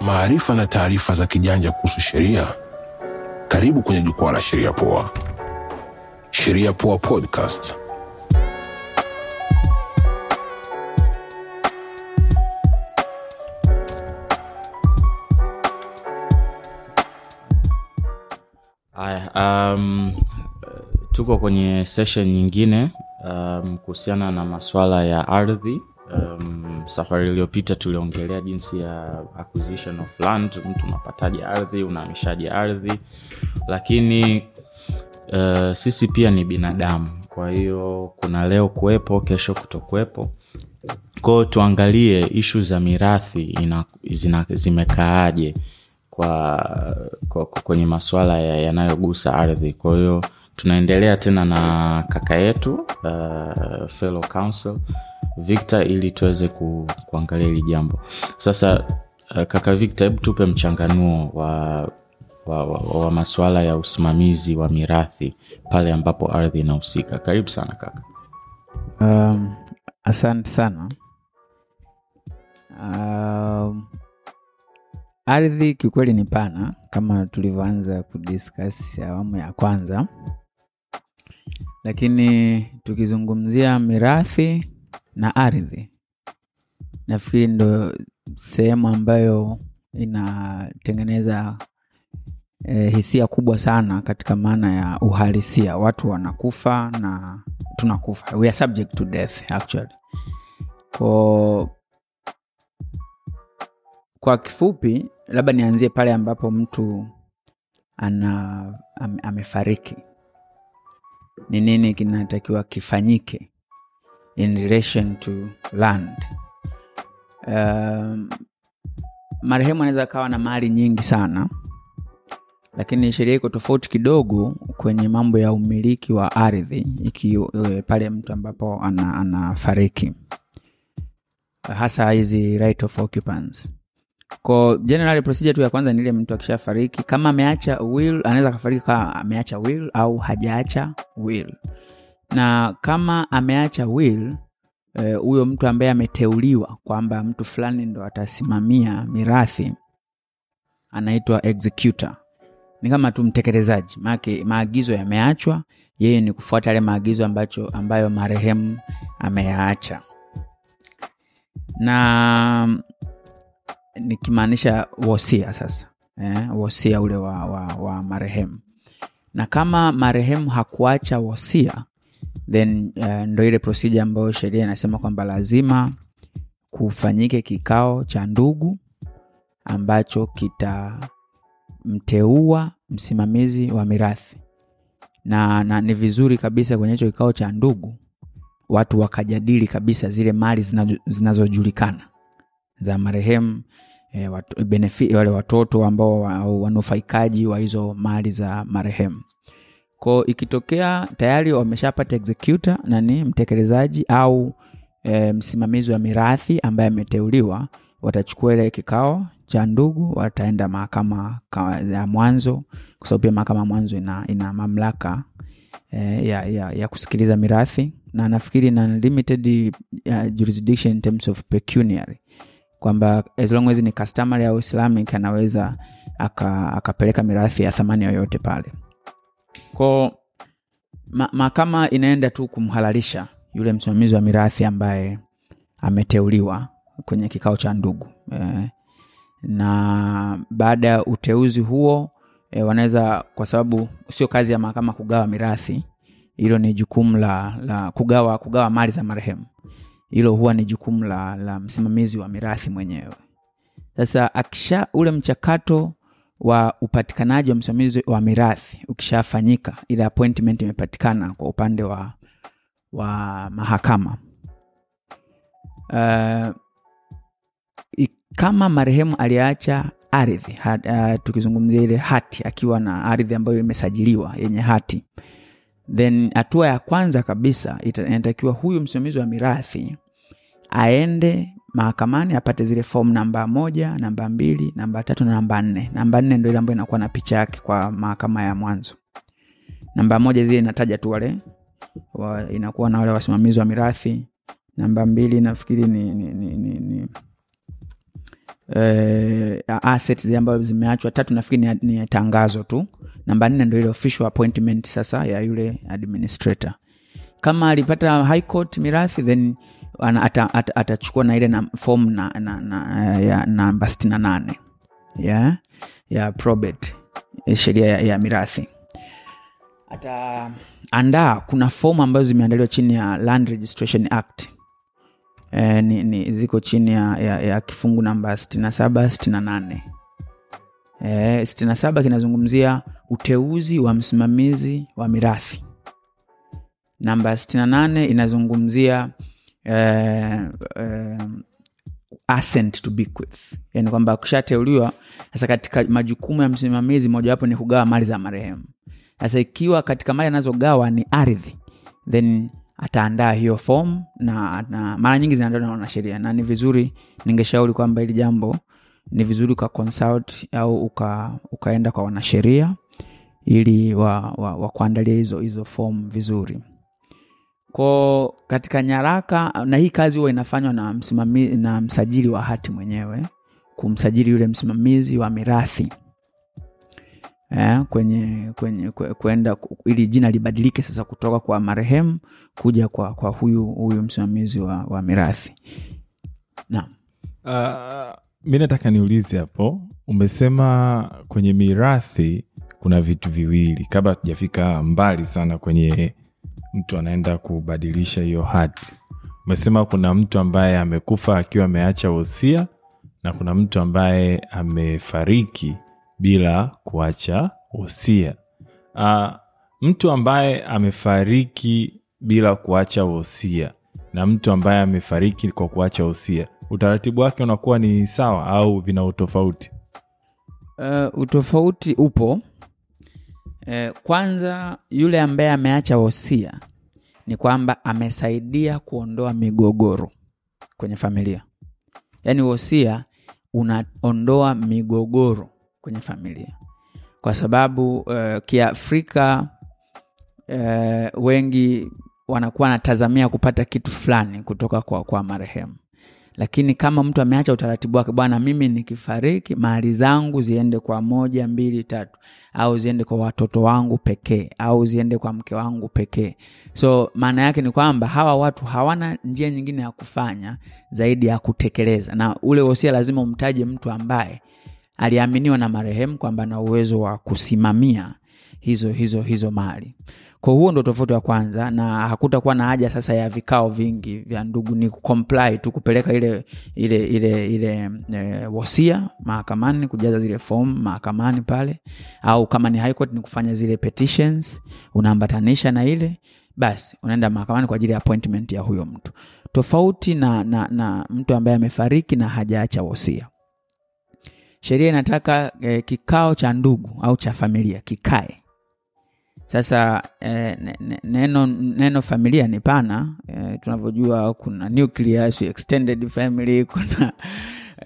maarifa na taarifa za kijanja kuhusu sheria. Karibu kwenye jukwaa la Sheria Poa. Sheria Poa Podcast. Aya, um, tuko kwenye session nyingine um, kuhusiana na masuala ya ardhi. Safari iliyopita tuliongelea jinsi ya acquisition of land, mtu unapataje ardhi, unahamishaje ardhi, lakini uh, sisi pia ni binadamu, kwa hiyo kuna leo kuwepo, kesho kutokuwepo. Kwao tuangalie ishu za mirathi ina, zina, zimekaaje kwa, kwa, kwenye masuala ya- yanayogusa ardhi. Kwa hiyo tunaendelea tena na kaka yetu uh, fellow council victor ili tuweze ku, kuangalia hili jambo. Sasa uh, kaka victor hebu tupe mchanganuo wa wa, wa, wa masuala ya usimamizi wa mirathi pale ambapo ardhi inahusika. Karibu sana kaka. Um, asante sana. Um, ardhi kiukweli ni pana kama tulivyoanza kudiscuss awamu ya kwanza, lakini tukizungumzia mirathi na ardhi, nafikiri ndo sehemu ambayo inatengeneza e, hisia kubwa sana katika maana ya uhalisia. Watu wanakufa na tunakufa, we are subject to death actually. Kwa, kwa kifupi, labda nianzie pale ambapo mtu ana am, amefariki. Ni nini kinatakiwa kifanyike in relation to land? Um, marehemu anaweza akawa na mali nyingi sana lakini sheria iko tofauti kidogo kwenye mambo ya umiliki wa ardhi iki e, pale mtu ambapo ana- anafariki hasa hizi right of occupants ko general procedure tu ya kwanza ni ile mtu akishafariki kama ameacha will anaweza akafariki kama ameacha will au hajaacha will na kama ameacha will huyo huyo mtu ambaye ameteuliwa kwamba mtu fulani ndo atasimamia mirathi anaitwa executor. Ni kama tu mtekelezaji maake maagizo yameachwa yeye ni kufuata yale maagizo ambacho ambayo marehemu ameyaacha. Na nikimaanisha wosia sasa eh, wosia ule wa, wa, wa marehemu. Na kama marehemu hakuacha wosia then uh, ndo ile procedure ambayo sheria inasema kwamba lazima kufanyike kikao cha ndugu ambacho kitamteua msimamizi wa mirathi. Na, na ni vizuri kabisa kwenye hicho kikao cha ndugu watu wakajadili kabisa zile mali zinazo- zinazojulikana za marehemu e, watu, benefi, wale watoto ambao wanufaikaji wa hizo mali za marehemu ko ikitokea tayari wameshapata executor nani mtekelezaji au e, msimamizi wa mirathi ambaye ameteuliwa watachukua ile kikao cha ndugu wataenda mahakama ka- ya mwanzo kwa sababu pia mahakama ya mwanzo ina, ina mamlaka e, ya, ya, ya kusikiliza mirathi na nafikiri na limited uh, jurisdiction in terms of pecuniary. Kwamba as long as ni customary au islamic anaweza aka- akapeleka mirathi ya thamani yoyote pale ko mahakama inaenda tu kumhalalisha yule msimamizi wa mirathi ambaye ameteuliwa kwenye kikao cha ndugu. Eh, na baada ya uteuzi huo eh, wanaweza kwa sababu sio kazi ya mahakama kugawa mirathi hilo ni jukumu la, la kugawa kugawa mali za marehemu. Hilo huwa ni jukumu la, la msimamizi wa mirathi mwenyewe. Sasa akisha ule mchakato wa upatikanaji wa msimamizi wa mirathi ukishafanyika ile appointment imepatikana kwa upande wa, wa mahakama. Uh, kama marehemu aliacha ardhi uh, tukizungumzia ile hati akiwa na ardhi ambayo imesajiliwa yenye hati then hatua ya kwanza kabisa inatakiwa huyu msimamizi wa mirathi aende mahakamani apate zile fomu namba moja namba mbili namba tatu na namba nne. Namba nne ndo ile ambayo inakuwa na picha yake kwa mahakama ya mwanzo. Namba moja zile inataja tu wale wa, inakuwa na wale wasimamizi wa mirathi. Namba mbili nafikiri ni, ni, ni, ni, ni eh, assets zile ambazo zimeachwa. Tatu nafikiri ni, ni tangazo tu. Namba nne ndo ile official appointment sasa ya yule administrator. Kama alipata high court mirathi then ana- ata- ata- atachukua na ile form na, na, na, ya namba sitini na nane. Ya ya probate eh, sheria ya, ya mirathi. Ataandaa kuna fomu ambazo zimeandaliwa chini ya land registration act. E, ni, ni ziko chini ya, ya, ya kifungu namba 67 68 e, 67 kinazungumzia uteuzi wa msimamizi wa mirathi. Namba 68 inazungumzia eh, eh, assent to bequeath yani kwamba ukishateuliwa sasa katika majukumu ya msimamizi mojawapo ni kugawa mali za marehemu. Sasa ikiwa katika mali anazogawa ni ardhi then ataandaa hiyo fomu na, na mara nyingi zinaandaliwa na wanasheria. Na ni vizuri ningeshauri kwamba hili jambo ni vizuri uka consult au uka, ukaenda kwa wanasheria ili wakuandalia wa, wa hizo hizo fomu vizuri ko katika nyaraka na hii kazi huwa inafanywa na msimami, na msajili wa hati mwenyewe kumsajili yule msimamizi wa mirathi. Eh, kwenye kwenye kwenda ili jina libadilike sasa kutoka kwa marehemu kuja kwa, kwa huyu huyu msimamizi wa, wa mirathi. Naam. Uh, mi nataka niulize hapo umesema kwenye mirathi kuna vitu viwili kabla tujafika mbali sana kwenye mtu anaenda kubadilisha hiyo hati. Umesema kuna mtu ambaye amekufa akiwa ameacha wosia na kuna mtu ambaye amefariki bila kuacha wosia. Uh, mtu ambaye amefariki bila kuacha wosia na mtu ambaye amefariki kwa kuacha wosia utaratibu wake unakuwa ni sawa au vina utofauti? Uh, utofauti upo uh, kwanza yule ambaye ameacha wosia ni kwamba amesaidia kuondoa migogoro kwenye familia. Yaani wosia unaondoa migogoro kwenye familia. Kwa sababu uh, kiafrika uh, wengi wanakuwa wanatazamia kupata kitu fulani kutoka kwa, kwa marehemu. Lakini kama mtu ameacha utaratibu wake bwana mimi nikifariki mali zangu ziende kwa moja mbili tatu au ziende kwa watoto wangu pekee au ziende kwa mke wangu pekee. So maana yake ni kwamba hawa watu hawana njia nyingine ya kufanya zaidi ya kutekeleza. Na ule wosia lazima umtaje mtu ambaye aliaminiwa na marehemu kwamba ana uwezo wa kusimamia hizo hizo hizo mali. Kwa huo ndo tofauti wa kwanza na hakutakuwa na haja sasa ya vikao vingi vya ndugu ni kucomply tu kupeleka ile ile ile ile e, wosia mahakamani kujaza zile form mahakamani pale au kama ni high court ni kufanya zile petitions unaambatanisha na ile basi unaenda mahakamani kwa ajili ya appointment ya huyo mtu. Tofauti na, na, na mtu ambaye amefariki na hajaacha wosia. Sheria inataka e, kikao cha ndugu au cha familia kikae sasa eh, ne- ne- neno, neno familia ni pana. Eh, tunavyojua kuna nucleus, extended family kuna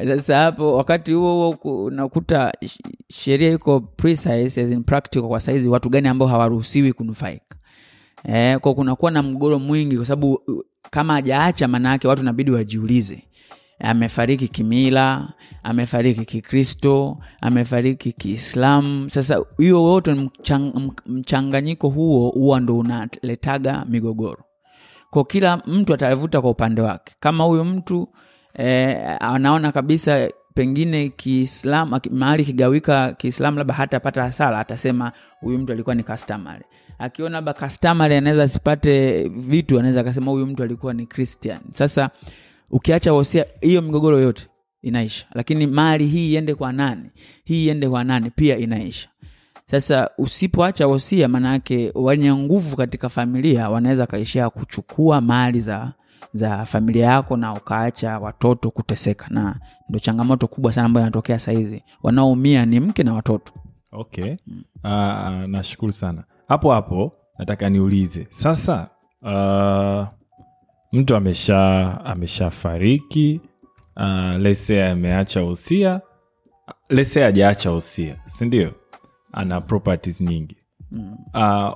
sasa hapo wakati huo huo unakuta sheria iko precise as in practical kwa saizi watu gani ambao hawaruhusiwi kunufaika. Eh, kwa kunakuwa na mgogoro mwingi kwa sababu kama hajaacha maana yake watu inabidi wajiulize. Amefariki kimila amefariki kikristo amefariki kiislamu. Sasa hiyo wote mchang, mchanganyiko huo huwa ndo unaletaga migogoro. Kwa kila mtu atavuta kwa upande wake. Kama huyo mtu eh, anaona kabisa pengine kiislam mahali kigawika kiislam labda hatapata hasara atasema huyu mtu alikuwa ni customary. Akiona labda customary anaweza asipate vitu anaweza akasema huyu mtu alikuwa ni christian. Sasa ukiacha wosia hiyo migogoro yote inaisha. Lakini mali hii iende kwa nani? Hii iende kwa nani? Pia inaisha. Sasa usipoacha wosia maanaake wenye nguvu katika familia wanaweza kaishia kuchukua mali za za familia yako na ukaacha watoto kuteseka. Na ndo changamoto kubwa sana ambayo inatokea sahizi wanaoumia ni mke na watoto. Okay. Uh, nashukuru sana. Hapo hapo nataka niulize. Sasa uh, mtu amesha ameshafariki uh, lese ameacha usia lese ajaacha usia sindio ana properties nyingi. Uh,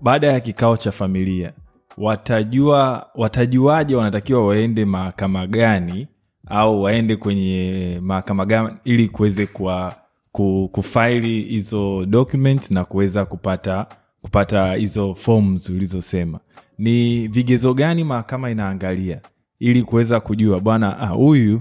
baada ya kikao cha familia watajua watajuaje wanatakiwa waende mahakama gani au waende kwenye mahakama gani ili kuweze kwa ku, kufaili hizo document na kuweza kupata kupata hizo forms ulizosema. Ni vigezo gani mahakama inaangalia ili kuweza kujua bwana ah, huyu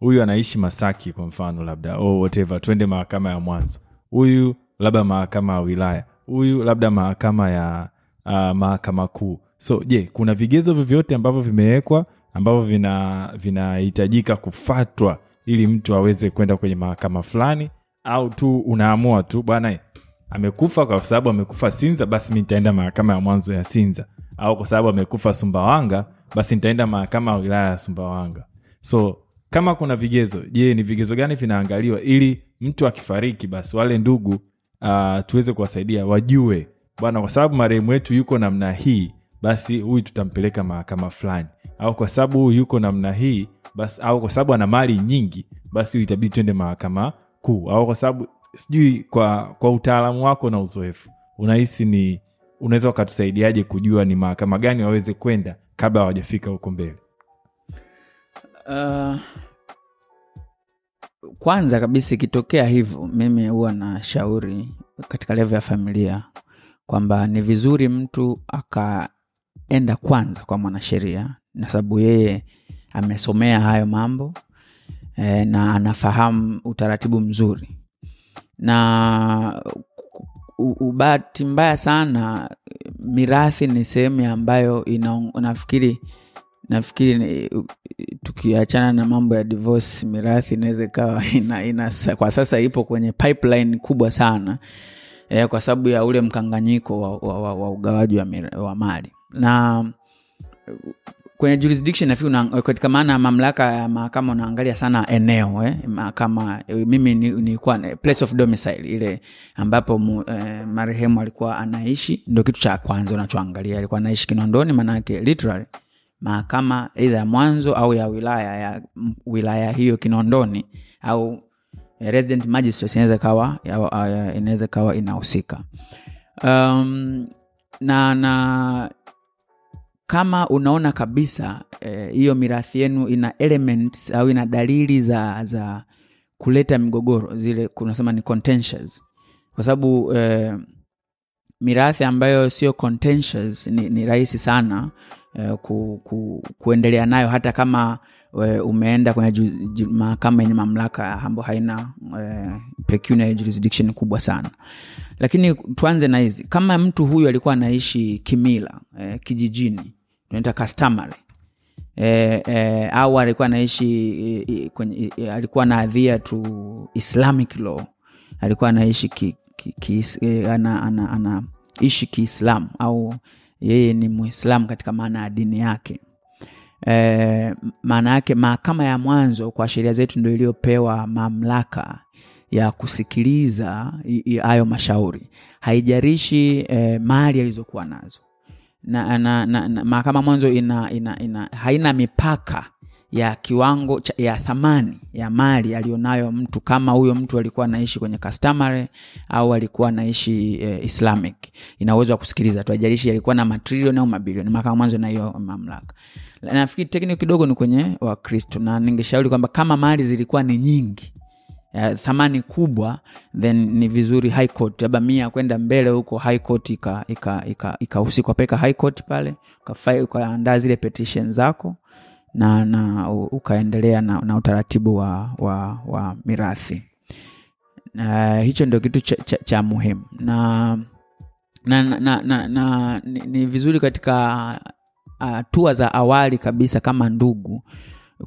huyu anaishi masaki kwa mfano labda oh, whatever twende mahakama ya mwanzo. Huyu labda mahakama ya wilaya. Huyu labda mahakama ya uh, mahakama kuu. So je kuna vigezo vyovyote ambavyo vimewekwa ambavyo vina vinahitajika kufatwa ili mtu aweze kwenda kwenye mahakama fulani au tu unaamua tu bwana amekufa kwa sababu amekufa sinza basi mi nitaenda mahakama ya mwanzo ya sinza. Au kwa sababu amekufa sumbawanga basi nitaenda mahakama ya wilaya ya sumbawanga. So kama kuna vigezo je ni vigezo gani vinaangaliwa ili mtu akifariki basi wale ndugu uh, tuweze kuwasaidia wajue bwana kwa sababu marehemu wetu yuko namna hii basi huyu tutampeleka mahakama fulani. Au kwa sababu huyu yuko namna hii basi au kwa sababu ana mali nyingi basi itabidi twende mahakama kuu. Au kwa sababu sijui kwa kwa utaalamu wako na uzoefu unahisi ni unaweza ukatusaidiaje kujua ni mahakama gani waweze kwenda kabla hawajafika huko mbele? Uh, kwanza kabisa ikitokea hivyo mimi huwa na shauri katika levo ya familia kwamba ni vizuri mtu akaenda kwanza kwa mwanasheria na sababu yeye amesomea hayo mambo e, na anafahamu utaratibu mzuri. Na bahati mbaya sana mirathi ni sehemu ambayo ina, nafikiri nafikiri tukiachana na mambo ya divorce mirathi inaweza ikawa ina, ina, kwa sasa ipo kwenye pipeline kubwa sana eh, kwa sababu ya ule mkanganyiko wa, wa, wa, wa ugawaji wa, wa mali. Na kwenye jurisdiction nafikiri katika maana ya mamlaka ya mahakama unaangalia sana eneo eh, mahakama eh, mimi nilikuwa ni place of domicile ile ambapo mu, eh, marehemu alikuwa anaishi ndo kitu cha kwanza unachoangalia. Alikuwa anaishi kinondoni maanake literally mahakama eidha ya mwanzo au ya wilaya ya wilaya hiyo kinondoni au eh, resident magistrate inaweza kawa inaweza kawa inahusika. Um, na na kama unaona kabisa eh, hiyo mirathi yenu ina elements au ina dalili za za kuleta migogoro zile kunasema ni contentious. Kwa sababu eh, mirathi ambayo sio contentious ni, ni rahisi sana eh, ku, ku, kuendelea nayo hata kama eh, umeenda kwenye mahakama yenye mamlaka ambayo haina eh, pecuniary jurisdiction kubwa sana. Lakini tuanze na hizi. Kama mtu huyu alikuwa anaishi kimila eh, kijijini tunaita customary. Eh, eh, au alikuwa anaishi eh, kwenye, eh, alikuwa anaadhia tu islamic law. Alikuwa anaishi ki, ki, ki, eh, ana, ana, ana ishi kiislamu au yeye ni muislamu katika maana ya dini yake. E, maana yake mahakama ya mwanzo kwa sheria zetu ndio iliyopewa mamlaka ya kusikiliza hayo mashauri. Haijarishi e, mali alizokuwa nazo na, na, na, na mahakama mwanzo ina, ina, ina haina mipaka ya kiwango cha, ya thamani ya mali aliyonayo mtu kama huyo mtu alikuwa anaishi kwenye customary au alikuwa anaishi eh, islamic. Ina uwezo wa kusikiliza tu haijalishi alikuwa na matrilioni au mabilioni mahakama mwanzo na hiyo mamlaka. Nafikiri tekniko kidogo ni kwenye wakristo na ningeshauri kwamba kama mali zilikuwa ni nyingi ya thamani kubwa then ni vizuri high court labda mia kwenda mbele huko high court ikahusika ika, ika, ika peka high court pale ukaandaa zile petition zako na, na ukaendelea na, na utaratibu wa, wa, wa mirathi. Na hicho ndio kitu cha, cha, cha muhimu. Na na, na, na, na, na ni, ni vizuri katika hatua za awali kabisa kama ndugu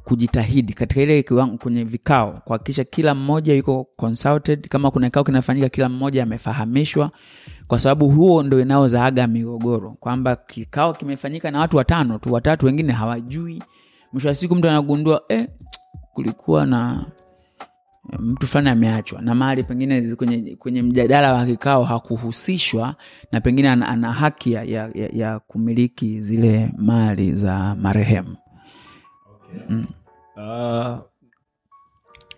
kujitahidi katika ile kiwango kwenye vikao kuhakikisha kila mmoja yuko consulted. Kama kuna kikao kinafanyika kila mmoja amefahamishwa kwa sababu huo ndo inaozaaga migogoro kwamba kikao kimefanyika na watu watano tu watatu wengine hawajui. Mwisho wa siku mtu anagundua eh, kulikuwa na eh, mtu fulani ameachwa na mahali pengine kwenye, kwenye mjadala wa kikao hakuhusishwa na pengine ana, ana haki ya, ya, ya, ya kumiliki zile mali za marehemu Uh,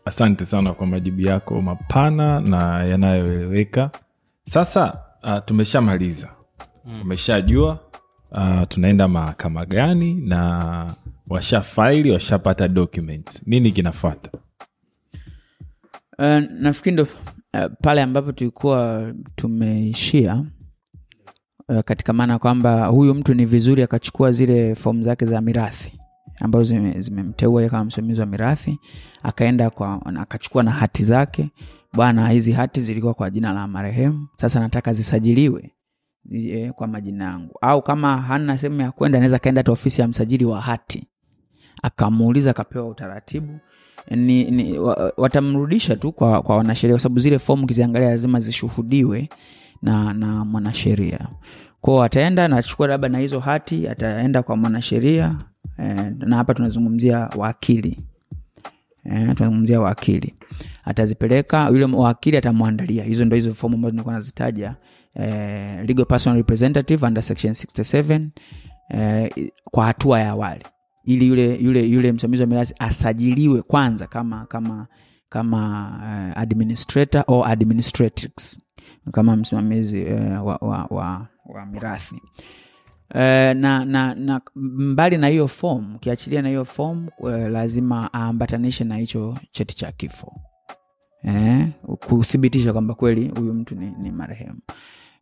asante sana kwa majibu yako mapana na yanayoeleweka. Sasa uh, tumeshamaliza. Umeshajua uh, tunaenda mahakama gani na washafaili washapata documents. Nini kinafuata? Uh, nafikiri ndo uh, pale ambapo tulikuwa tumeishia uh, katika maana kwamba huyu mtu ni vizuri akachukua zile fomu zake za mirathi ambazo zimemteua zime kama msimamizi wa mirathi akaenda kwa akachukua na hati zake. Bwana hizi hati zilikuwa kwa jina la marehemu. Sasa nataka zisajiliwe e, kwa majina yangu. Au kama hana sehemu ya kwenda anaweza akaenda hata ofisi ya msajili wa hati. Akamuuliza akapewa utaratibu. Ni, ni, watamrudisha tu kwa, kwa wanasheria kwa sababu zile fomu kiziangalia lazima zishuhudiwe na, na mwanasheria. Kwao ataenda nachukua labda na hizo hati ataenda kwa mwanasheria eh, na hapa tunazungumzia wakili. Eh, tunazungumzia wakili. Atazipeleka yule wakili atamwandalia. Hizo ndo hizo fomu ambazo nilikuwa nazitaja. Eh, legal personal representative under section 67 eh, kwa hatua ya awali. Ili yule yule yule msimamizi wa mirathi asajiliwe kwanza kama kama kama uh, administrator or administratrix. Kama msimamizi uh, wa, wa, wa, wa mirathi Uh, na, na, na mbali na hiyo fomu, ukiachilia na hiyo fomu uh, lazima aambatanishe na hicho cheti cha kifo. Eh, kuthibitisha kwamba kweli huyu mtu ni, ni marehemu.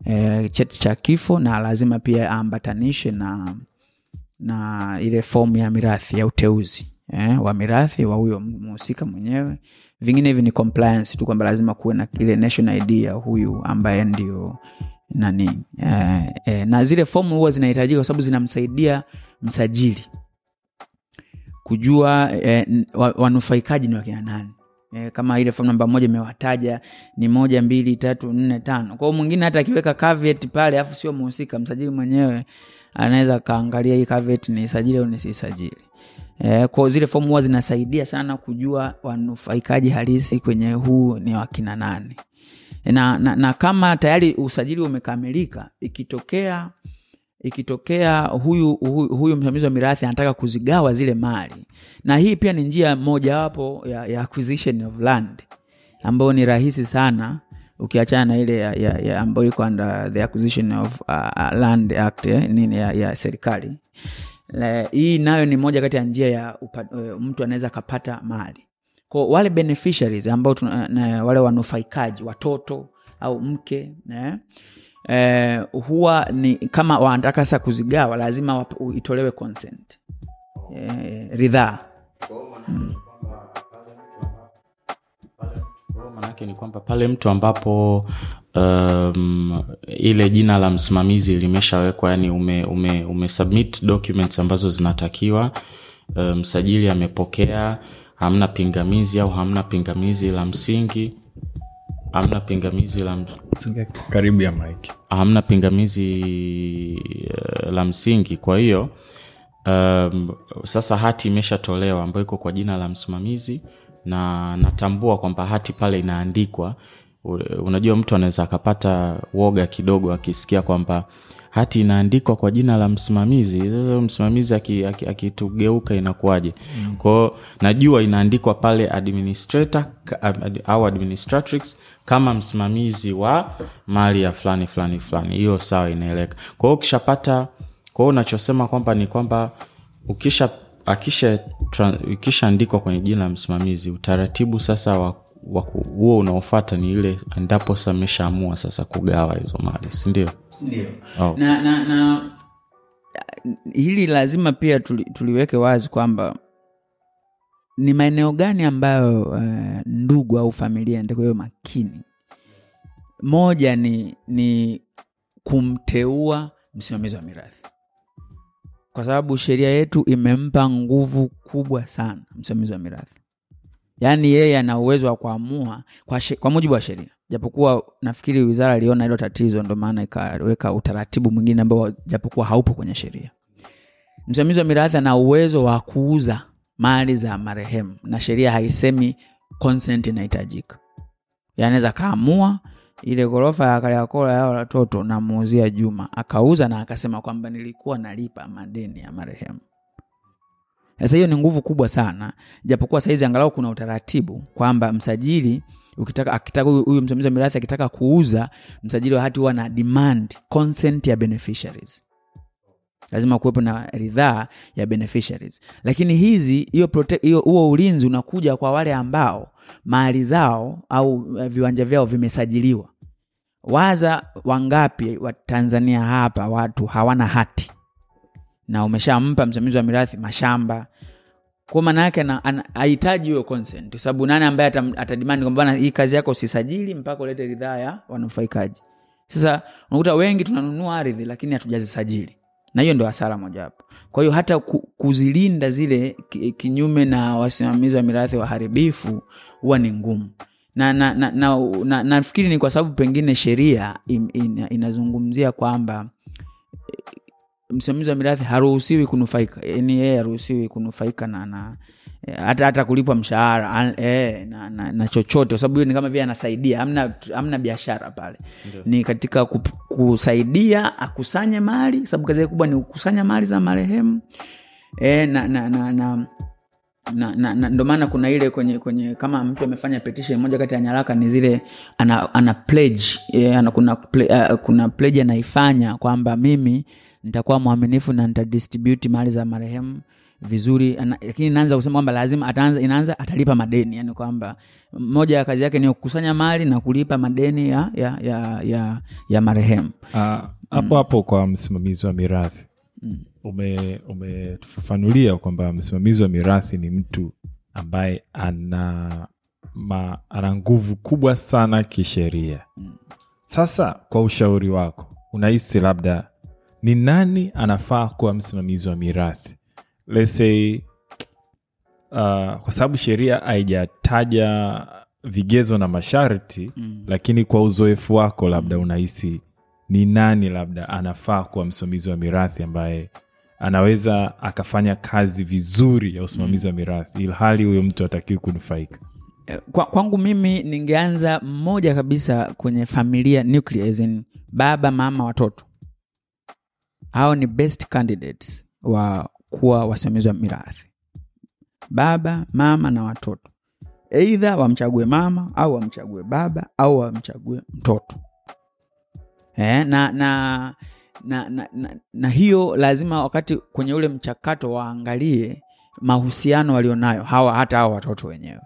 Eh, cheti cha kifo na lazima pia aambatanishe na na ile fomu ya mirathi ya uteuzi. Eh, wa mirathi wa huyo mhusika mwenyewe. Vingine hivi ni compliance tu kwamba lazima kuwe na ile national id huyu ambaye ndio nani eh, eh, na zile fomu huwa zinahitajika kwa sababu zinamsaidia msajili kujua eh, wanufaikaji ni wakina nani. Eh, kama ile fomu namba moja imewataja ni moja mbili tatu nne tano. Kwao mwingine hata akiweka caveat pale afu sio muhusika msajili mwenyewe anaweza akaangalia hii caveat ni sajili au nisisajili Eh, kwa zile fomu huwa zinasaidia sana kujua wanufaikaji halisi kwenye huu ni wakina nani na, na, na kama tayari usajili umekamilika ikitokea ikitokea huyu, huyu, huyu msimamizi wa mirathi anataka kuzigawa zile mali. Na hii pia ni njia mojawapo ya, ya acquisition of land ambayo ni rahisi sana ukiachana na ile ambayo iko under the acquisition of uh, uh, land act eh, nini ya, ya serikali. Hii nayo ni moja kati ya njia ya upa, uh, mtu anaweza akapata mali kwa wale beneficiaries ambao tuna, na, wale wanufaikaji watoto au mke eh, eh, huwa ni kama wanataka sasa kuzigawa lazima wap- itolewe consent eh, ridhaa. Hiyo ni kwamba pale mtu ambapo um, ile jina la msimamizi limeshawekwa yani ume, ume, ume submit documents ambazo zinatakiwa msajili msajili amepokea hamna pingamizi au hamna pingamizi la msingi. Hamna pingamizi la karibu ya mike hamna pingamizi uh, la msingi. Kwa hiyo um, sasa hati imeshatolewa ambayo iko kwa jina la msimamizi na natambua kwamba hati pale inaandikwa. Unajua mtu anaweza akapata woga kidogo akisikia kwamba hati inaandikwa kwa jina la msimamizi. Sasa msimamizi akitugeuka aki, aki akitugeuka inakuwaje? Mm. kwao najua inaandikwa pale administrator ad- au administratrix kama msimamizi wa mali ya fulani fulani fulani. Hiyo sawa inaeleka kwao ukishapata kwao unachosema kwamba ni kwamba ukisha akisha ikishaandikwa kwenye jina la msimamizi utaratibu sasa wa huo unaofata ni ile endapo sa ameshaamua sasa kugawa hizo mali sindio ndio. Oh. na, na, na hili lazima pia tuli, tuliweke wazi kwamba ni maeneo gani ambayo uh, ndugu au familia ndiko makini. Moja ni ni kumteua msimamizi wa mirathi. Kwa sababu sheria yetu imempa nguvu kubwa sana msimamizi wa mirathi. Yaani yeye ana uwezo wa kuamua kwa, kwa mujibu wa sheria japokuwa nafikiri wizara iliona hilo tatizo ndio maana ikaweka utaratibu mwingine ambao japokuwa haupo kwenye sheria. Msimamizi wa mirathi ana uwezo wa kuuza mali za marehemu na sheria haisemi consent inahitajika. Yaani anaweza akaamua ile ghorofa ya kaliakola yao watoto namuuzia juma akauza na akasema kwamba nilikuwa nalipa madeni ya marehemu. Sasa hiyo ni nguvu kubwa sana japokuwa saizi angalau kuna utaratibu kwamba msajili ukitaka akitaka huyu msimamizi wa mirathi akitaka kuuza msajili wa hati huwa na demand consent ya beneficiaries. Lazima kuwepo na ridhaa ya beneficiaries. Lakini hizi hiyo huo ulinzi unakuja kwa wale ambao mali zao au eh, viwanja vyao vimesajiliwa. Waza wangapi wa tanzania hapa watu hawana hati na umeshampa msimamizi wa mirathi mashamba kwa maana yake ahitaji hiyo consent. Sababu nani ambaye atadimandi kwamba bana, hii kazi yako usisajili mpaka ulete ridhaa ya wanufaikaji. Sasa unakuta wengi tunanunua ardhi lakini hatujazisajili. Na hiyo ndo hasara mojawapo kwa hiyo hata kuzilinda zile kinyume na wasimamizi wa mirathi waharibifu huwa ni ngumu. Na na, na, na, na, na ni kwa sababu pengine sheria in, in, inazungumzia kwamba msimamizi wa mirathi haruhusiwi kunufaika yani yeye haruhusiwi kunufaika na na eh, hata hata kulipwa mshahara eh, na, na, na chochote kwa sababu hiyo ni kama vile anasaidia amna, amna biashara pale. Ni katika kup, kusaidia akusanye mali sababu kazi kubwa ni kukusanya mali za marehemu eh, na, na, na, na na, na, na ndo maana kuna ile kwenye kwenye kama mtu amefanya petition moja kati ya nyaraka ni zile ana, ana pledge yeah, ana, kuna, ple, uh, kuna pledge anaifanya kwamba mimi nitakuwa mwaminifu na nitadistribute mali za marehemu vizuri. Lakini naanza kusema kwamba lazima ataanza inaanza atalipa madeni. Yani kwamba moja ya kazi yake ni kukusanya mali na kulipa madeni ya ya ya, ya, ya marehemu. Hapo hapo hapo kwa msimamizi wa mirathi. Mm. umetufafanulia kwamba msimamizi wa mirathi ni mtu ambaye ana ma, ana nguvu kubwa sana kisheria. Sasa kwa ushauri wako unahisi labda ni nani anafaa kuwa msimamizi wa mirathi? Let's say, uh, kwa sababu sheria haijataja vigezo na masharti mm. lakini kwa uzoefu wako labda unahisi ni nani labda anafaa kuwa msimamizi wa mirathi ambaye anaweza akafanya kazi vizuri ya usimamizi wa mirathi ilhali huyo mtu atakiwi kunufaika? Eh, kwa, kwangu mimi ningeanza mmoja kabisa kwenye familia nuclear baba mama watoto hao ni best candidates wa kuwa wasimamizi wa mirathi. Baba mama na watoto. Eidha wamchague mama au wamchague baba au wamchague mtoto. Eh, na, na, na, na, na, na hiyo lazima wakati kwenye ule mchakato waangalie mahusiano walionayo hawa hata hawa watoto wenyewe.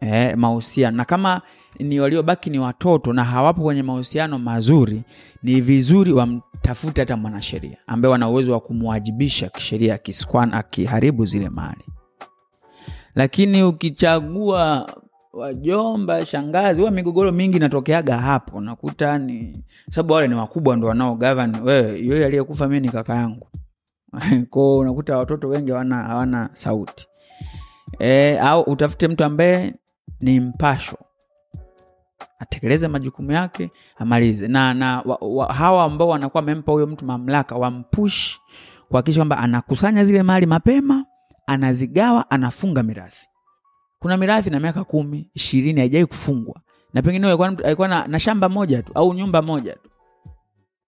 Eh, mahusiano. Na kama ni waliobaki ni watoto na hawapo kwenye mahusiano mazuri ni vizuri wamtafute hata mwanasheria ambaye wana uwezo wa kumwajibisha kisheria akiskwan akiharibu zile mali. Lakini ukichagua wajomba shangazi huwa migogoro mingi inatokeaga hapo unakuta ni sababu wale ni wakubwa ndo wanao govern wewe yeye aliyekufa mi ni kaka yangu. Ko unakuta watoto wengi hawana hawana sauti. E, au utafute mtu ambaye ni mpasho atekeleze majukumu yake amalize. Na, na wa, wa, hawa ambao wanakuwa wamempa huyo mtu mamlaka wampush kuhakikisha kwamba anakusanya zile mali mapema anazigawa anafunga mirathi. Kuna mirathi na miaka kumi ishirini haijai kufungwa. Na pengine alikuwa- na, na shamba moja tu au nyumba moja tu.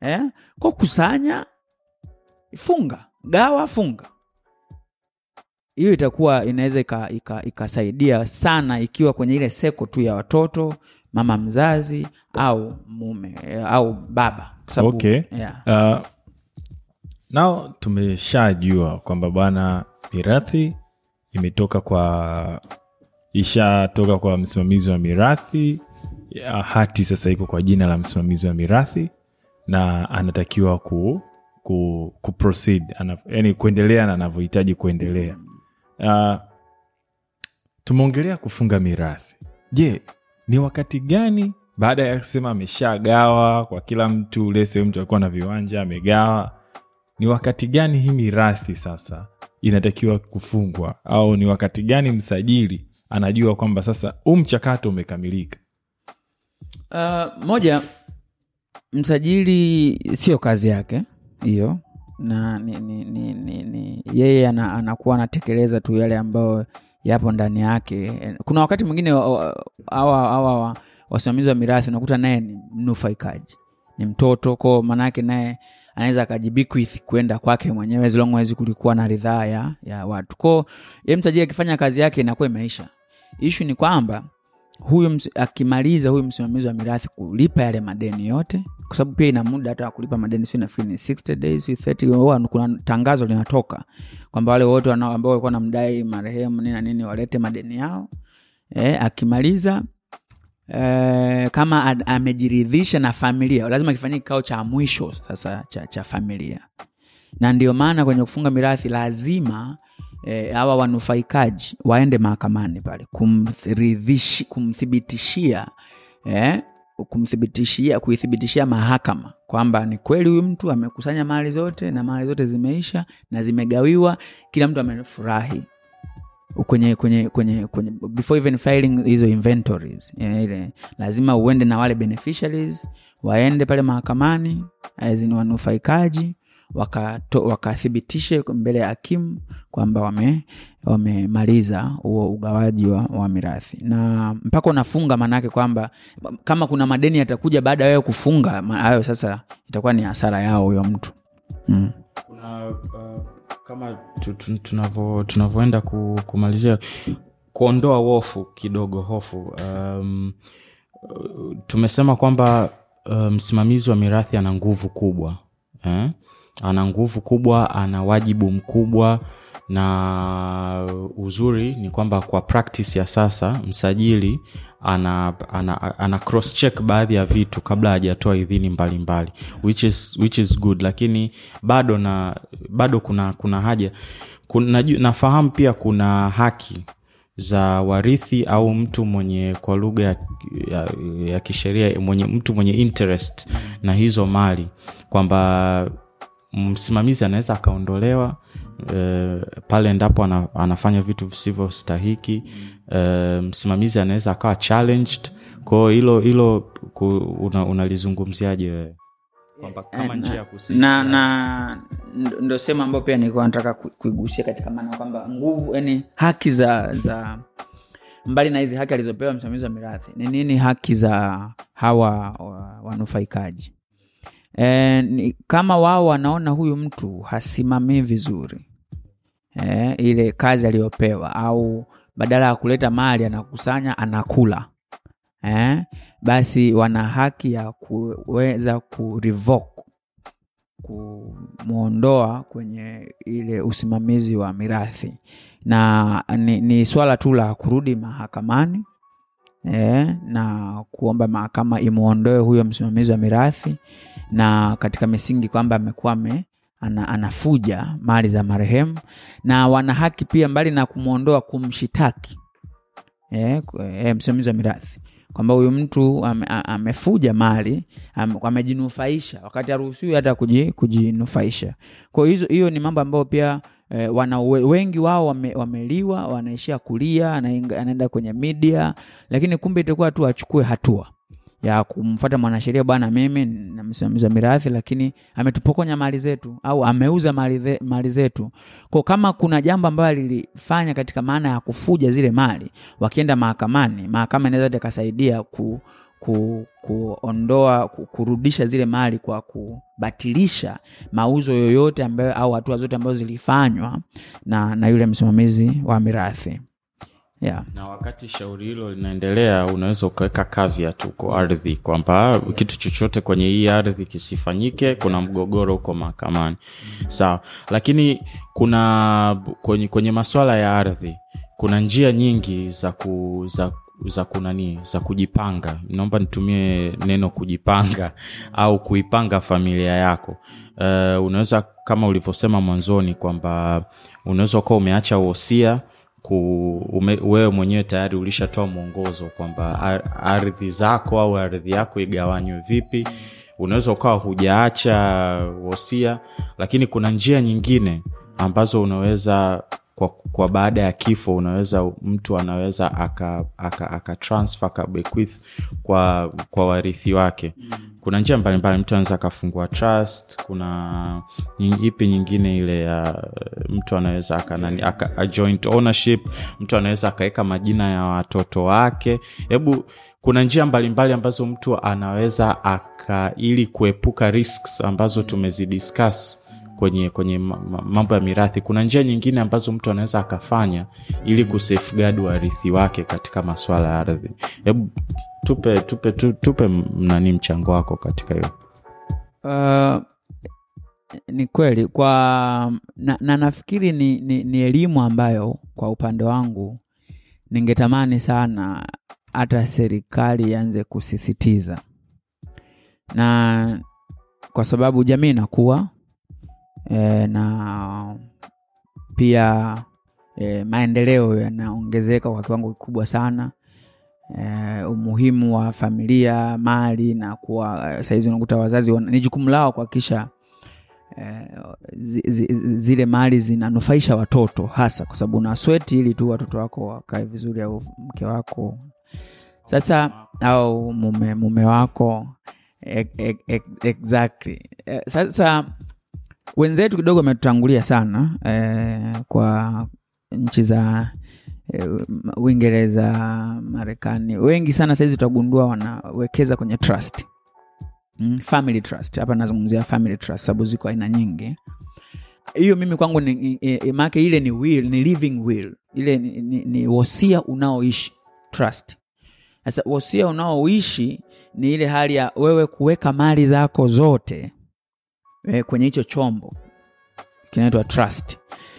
Eh? kwa kusanya funga. Gawa funga. Hiyo itakuwa inaweza ika- ika- sana ikiwa kwenye ile seko tu ya watoto mama mzazi au mume au baba sababu- Okay. yeah. uh, nao tumeshajua kwamba bwana mirathi imetoka kwa ishatoka kwa msimamizi wa mirathi ya hati sasa iko kwa jina la msimamizi wa mirathi na anatakiwa ku, ku, ku proceed yani kuendelea na anavyohitaji kuendelea uh, tumeongelea kufunga mirathi je ni wakati gani baada ya kusema ameshagawa kwa kila mtu lese mtu alikuwa na viwanja amegawa? Ni wakati gani hii mirathi sasa inatakiwa kufungwa? Au ni wakati gani msajili anajua kwamba sasa huu mchakato umekamilika? Uh, moja msajili sio kazi yake hiyo. Na ni, ni, ni, ni, ni yeye ana, anakuwa anatekeleza tu yale ambayo yapo ndani yake. Kuna wakati mwingine awa wasimamizi wa mirathi unakuta naye ni mnufaikaji ni mtoto. Ko maanaake naye anaweza akajibikwithi kwenda kwake mwenyewe as kulikuwa na ridhaa ya, ya watu. Ko ye mtajiri akifanya kazi yake inakuwa imeisha. Ishu ni kwamba huyu akimaliza huyu msimamizi wa mirathi kulipa yale madeni yote kwa sababu pia ina muda hata kulipa madeni si nafikiri ni 60 days 30 kuna tangazo linatoka kwamba wale wote ambao walikuwa namdai marehemu nini na nini walete madeni yao e, akimaliza e, kama amejiridhisha na familia lazima kifanyike kikao cha mwisho sasa cha, cha familia. Na ndio maana kwenye kufunga mirathi lazima eh, hawa wanufaikaji waende mahakamani pale kumthibitishia e, kumthibitishia kuithibitishia mahakama kwamba ni kweli huyu mtu amekusanya mali zote na mali zote zimeisha na zimegawiwa kila mtu amefurahi kwenye kwenye kwenye kwenye before even filing hizo inventories eh, ile lazima uende na wale beneficiaries waende pale mahakamani azini wanufaikaji wakathibitishe mbele ya hakimu kwamba wame wamemaliza huo ugawaji wa, wa mirathi na mpaka unafunga maanaake kwamba kama kuna madeni yatakuja baada ya wewe kufunga hayo sasa itakuwa ni hasara yao huyo mtu mm. kuna uh, kama tunavyoenda ku, kumalizia kuondoa hofu kidogo hofu um, uh, tumesema kwamba msimamizi msimamizi wa mirathi ana nguvu kubwa eh? Ana nguvu kubwa ana wajibu mkubwa na uzuri ni kwamba kwa practice ya sasa msajili ana, ana, ana cross check baadhi ya vitu kabla hajatoa idhini mbalimbali which is, which is good. Lakini bado na bado kuna kuna haja. Kuna, nafahamu pia kuna haki za warithi au mtu mwenye kwa lugha ya, ya, ya kisheria mwenye mtu mwenye interest na hizo mali kwamba msimamizi anaweza akaondolewa e, pale endapo ana, anafanya vitu visivyostahiki e, msimamizi anaweza akawa challenged. Kwao hilo hilo unalizungumziaje una- wewe? Kwamba kama njia ya na na ndo- sehemu ambayo pia nilikuwa nataka kuigusia katika maana kwamba nguvu yani haki za za mbali na hizi haki alizopewa msimamizi wa mirathi ni nini haki za hawa wa- wanufaikaji e, kama wao wanaona huyu mtu hasimamii vizuri e, ile kazi aliyopewa au badala ya kuleta mali anakusanya anakula eh, basi wana haki ya kuweza kurevoke kumwondoa kwenye ile usimamizi wa mirathi. Na ni, ni swala tu la kurudi mahakamani eh, na kuomba mahakama imwondoe huyo msimamizi wa mirathi na katika misingi kwamba amekuwa ame ana, anafuja mali za marehemu na wana haki pia mbali na kumwondoa kumshitaki e, eh, msimamizi wa mirathi kwamba huyu mtu ame, amefuja mali ame, wakati aruhusiwi hata kujinufaisha. Kwa hiyo hiyo ni mambo ambayo pia e, wana wengi wao wame, wameliwa wanaishia kulia anaenda kwenye media lakini kumbe itakuwa tu achukue hatua ya kumfuata mwanasheria bwana mimi na msimamizi wa mirathi lakini ametupokonya mali zetu au ameuza mali, ze, mali zetu. Ko kama kuna jambo ambayo alilifanya katika maana ya kufuja zile mali wakienda mahakamani mahakama inaweza ikasaidia ku, ku, kuondoa ku, kurudisha zile mali kwa kubatilisha mauzo yoyote ambayo au hatua zote ambazo zilifanywa na, na yule msimamizi wa mirathi yeah. na wakati shauri hilo linaendelea unaweza ukaweka kavya tu kwa ardhi kwamba kitu chochote kwenye hii ardhi kisifanyike kuna mgogoro huko mahakamani. Sawa. Lakini kuna kwenye, kwenye maswala ya ardhi kuna njia nyingi za ku, za za kunani za kujipanga. Naomba nitumie neno kujipanga au kuipanga familia yako. Uh, unaweza kama ulivyosema mwanzoni kwamba unaweza ukawa umeacha wosia ku, ume, wewe mwenyewe tayari ulishatoa mwongozo kwamba ardhi zako au ardhi yako igawanywe vipi. Unaweza ukawa hujaacha wosia lakini kuna njia nyingine ambazo unaweza kwa, kwa baada ya kifo unaweza mtu anaweza aka, aka, aka aka kwa, kwa warithi wake kuna njia mbalimbali mtu anaweza akafungua trust kuna ipi nyingine ile ya mtu anaweza akanani joint ownership mtu anaweza akaweka majina ya watoto wake. Hebu kuna njia mbalimbali ambazo mtu anaweza aka ili kuepuka risks ambazo tumezidiscuss kwenye kwenye ma- ma- mambo ya mirathi. Kuna njia nyingine ambazo mtu anaweza akafanya ili kusafeguard warithi wake katika maswala ya ardhi. Hebu tupe tupe tu- tupe nani mchango wako katika hiyo? Uh, ni kweli kwa na, na nafikiri ni, ni, ni elimu ambayo kwa upande wangu ningetamani sana hata serikali ianze kusisitiza. Na kwa sababu jamii inakuwa e, na pia e, maendeleo yanaongezeka kwa kiwango kikubwa sana eh, umuhimu wa familia mali na kuwa eh, sahizi unakuta wazazi ni jukumu lao kuhakikisha eh, zi, zi, zile mali zinanufaisha watoto hasa kwa sababu una sweti ili tu watoto wako wakae vizuri au mke wako. Sasa au mume, mume wako e, e, e, exactly. Eh, sasa wenzetu kidogo wametutangulia sana eh, kwa nchi za uingereza marekani wengi sana sahizi utagundua wanawekeza kwenye trust. Mm, family trust. Hapa nazungumzia family trust sababu ziko aina nyingi. Hiyo mimi kwangu ni, e, maake ile ni will, ni living will. Ile ni, ni, ni wosia unaoishi trust. Sasa wosia unaoishi ni ile hali ya wewe kuweka mali zako zote e, kwenye hicho chombo kinaitwa trust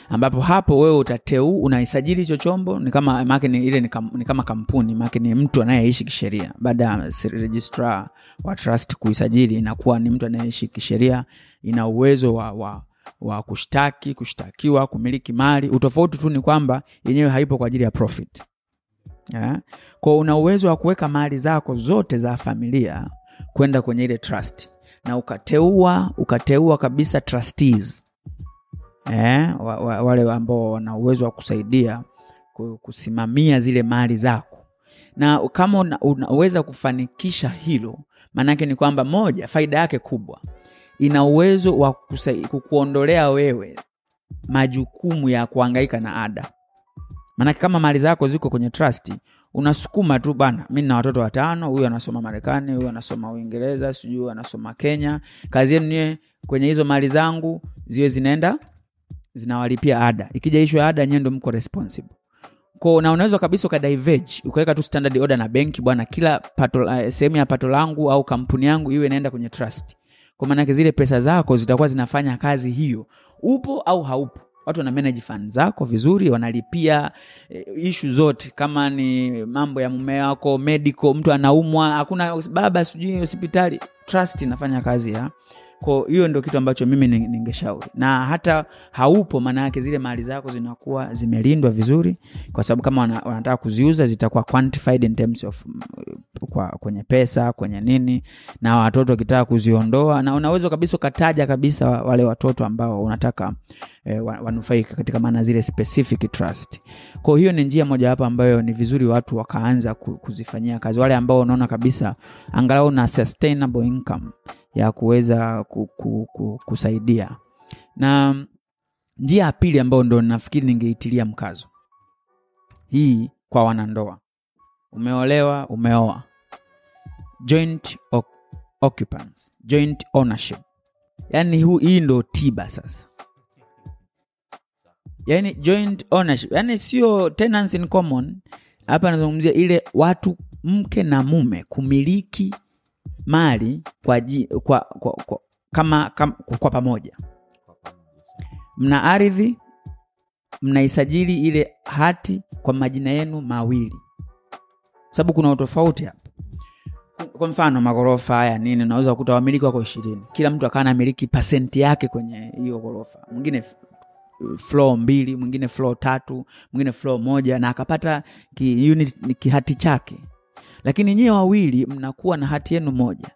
ambapo hapo wewe utateu unaisajili hicho chombo ni kama maake ni, ile ni, kam, ni kama kampuni maake ni mtu anayeishi kisheria. Baada ya registrar wa trust kuisajili inakuwa ni mtu anayeishi kisheria ina uwezo wa, wa, wa kushtaki kushtakiwa kumiliki mali. Utofauti tu ni kwamba yenyewe haipo kwa ajili ya profit. Yeah? kwa una uwezo wa kuweka mali zako zote za familia kwenda kwenye ile trust. Na ukateua ukateua kabisa trustees eh, wa, wa, wale ambao wana uwezo wa kusaidia kusimamia zile mali zako. Na kama una, unaweza kufanikisha hilo maanake ni kwamba moja faida yake kubwa ina uwezo wa kukuondolea wewe majukumu ya kuhangaika na ada. Maanake kama mali zako ziko kwenye trust unasukuma tu bana mi na watoto watano huyu anasoma marekani huyu anasoma uingereza sijui anasoma kenya. Kazi yenu nie kwenye hizo mali zangu ziwe zinaenda zinawalipia ada. Ikija ishu ya ada nyewe ndo mko responsible. Ko na unaweza kabisa ukadiverge ukaweka tu standard order na benki bwana kila uh, sehemu ya pato langu au kampuni yangu iwe inaenda kwenye trust. Kwa maanake zile pesa zako zitakuwa zinafanya kazi hiyo. Upo au haupo? Watu wana manage fund zako vizuri wanalipia e, ishu zote. Kama ni mambo ya mume wako medical mtu anaumwa hakuna baba sijui hospitali trust inafanya kazi ya hiyo ndio kitu ambacho mimi ningeshauri. Na hata haupo maana yake zile mali zako zinakuwa zimelindwa vizuri kwa sababu kama wana, wanataka kuziuza zitakuwa quantified in terms of mm, kwa, kwenye pesa kwenye nini. Na watoto wakitaka kuziondoa na unaweza kabisa ukataja kabisa wale watoto ambao unataka eh, wa- wanufaika katika maana zile specific trust. Kwa hiyo ni njia mojawapo ambayo ni vizuri watu wakaanza kuzifanyia kazi. Wale ambao unaona kabisa angalau na sustainable income ya kuweza ku, ku, ku, kusaidia. Na njia ya pili ambayo ndo nafikiri ningeitilia mkazo hii kwa wanandoa. Umeolewa umeoa. Joint occupants joint ownership. Hu, hii ndo tiba sasa. Yani joint ownership. Yani sio tenants in common. Hapa nazungumzia ile watu mke na mume kumiliki mali kwa, kwa, kwa, kwa kama, kama kwa pamoja. Mna ardhi mnaisajili ile hati kwa majina yenu mawili. Sababu kuna utofauti hapa kwa mfano maghorofa haya nini unaweza kukuta wamiliki wako ishirini. Kila mtu akawa namiliki pasenti yake kwenye hiyo ghorofa mwingine flo mbili mwingine floor tatu mwingine floor moja na akapata ki, kihati chake lakini nyie wawili mnakuwa na hati yenu moja.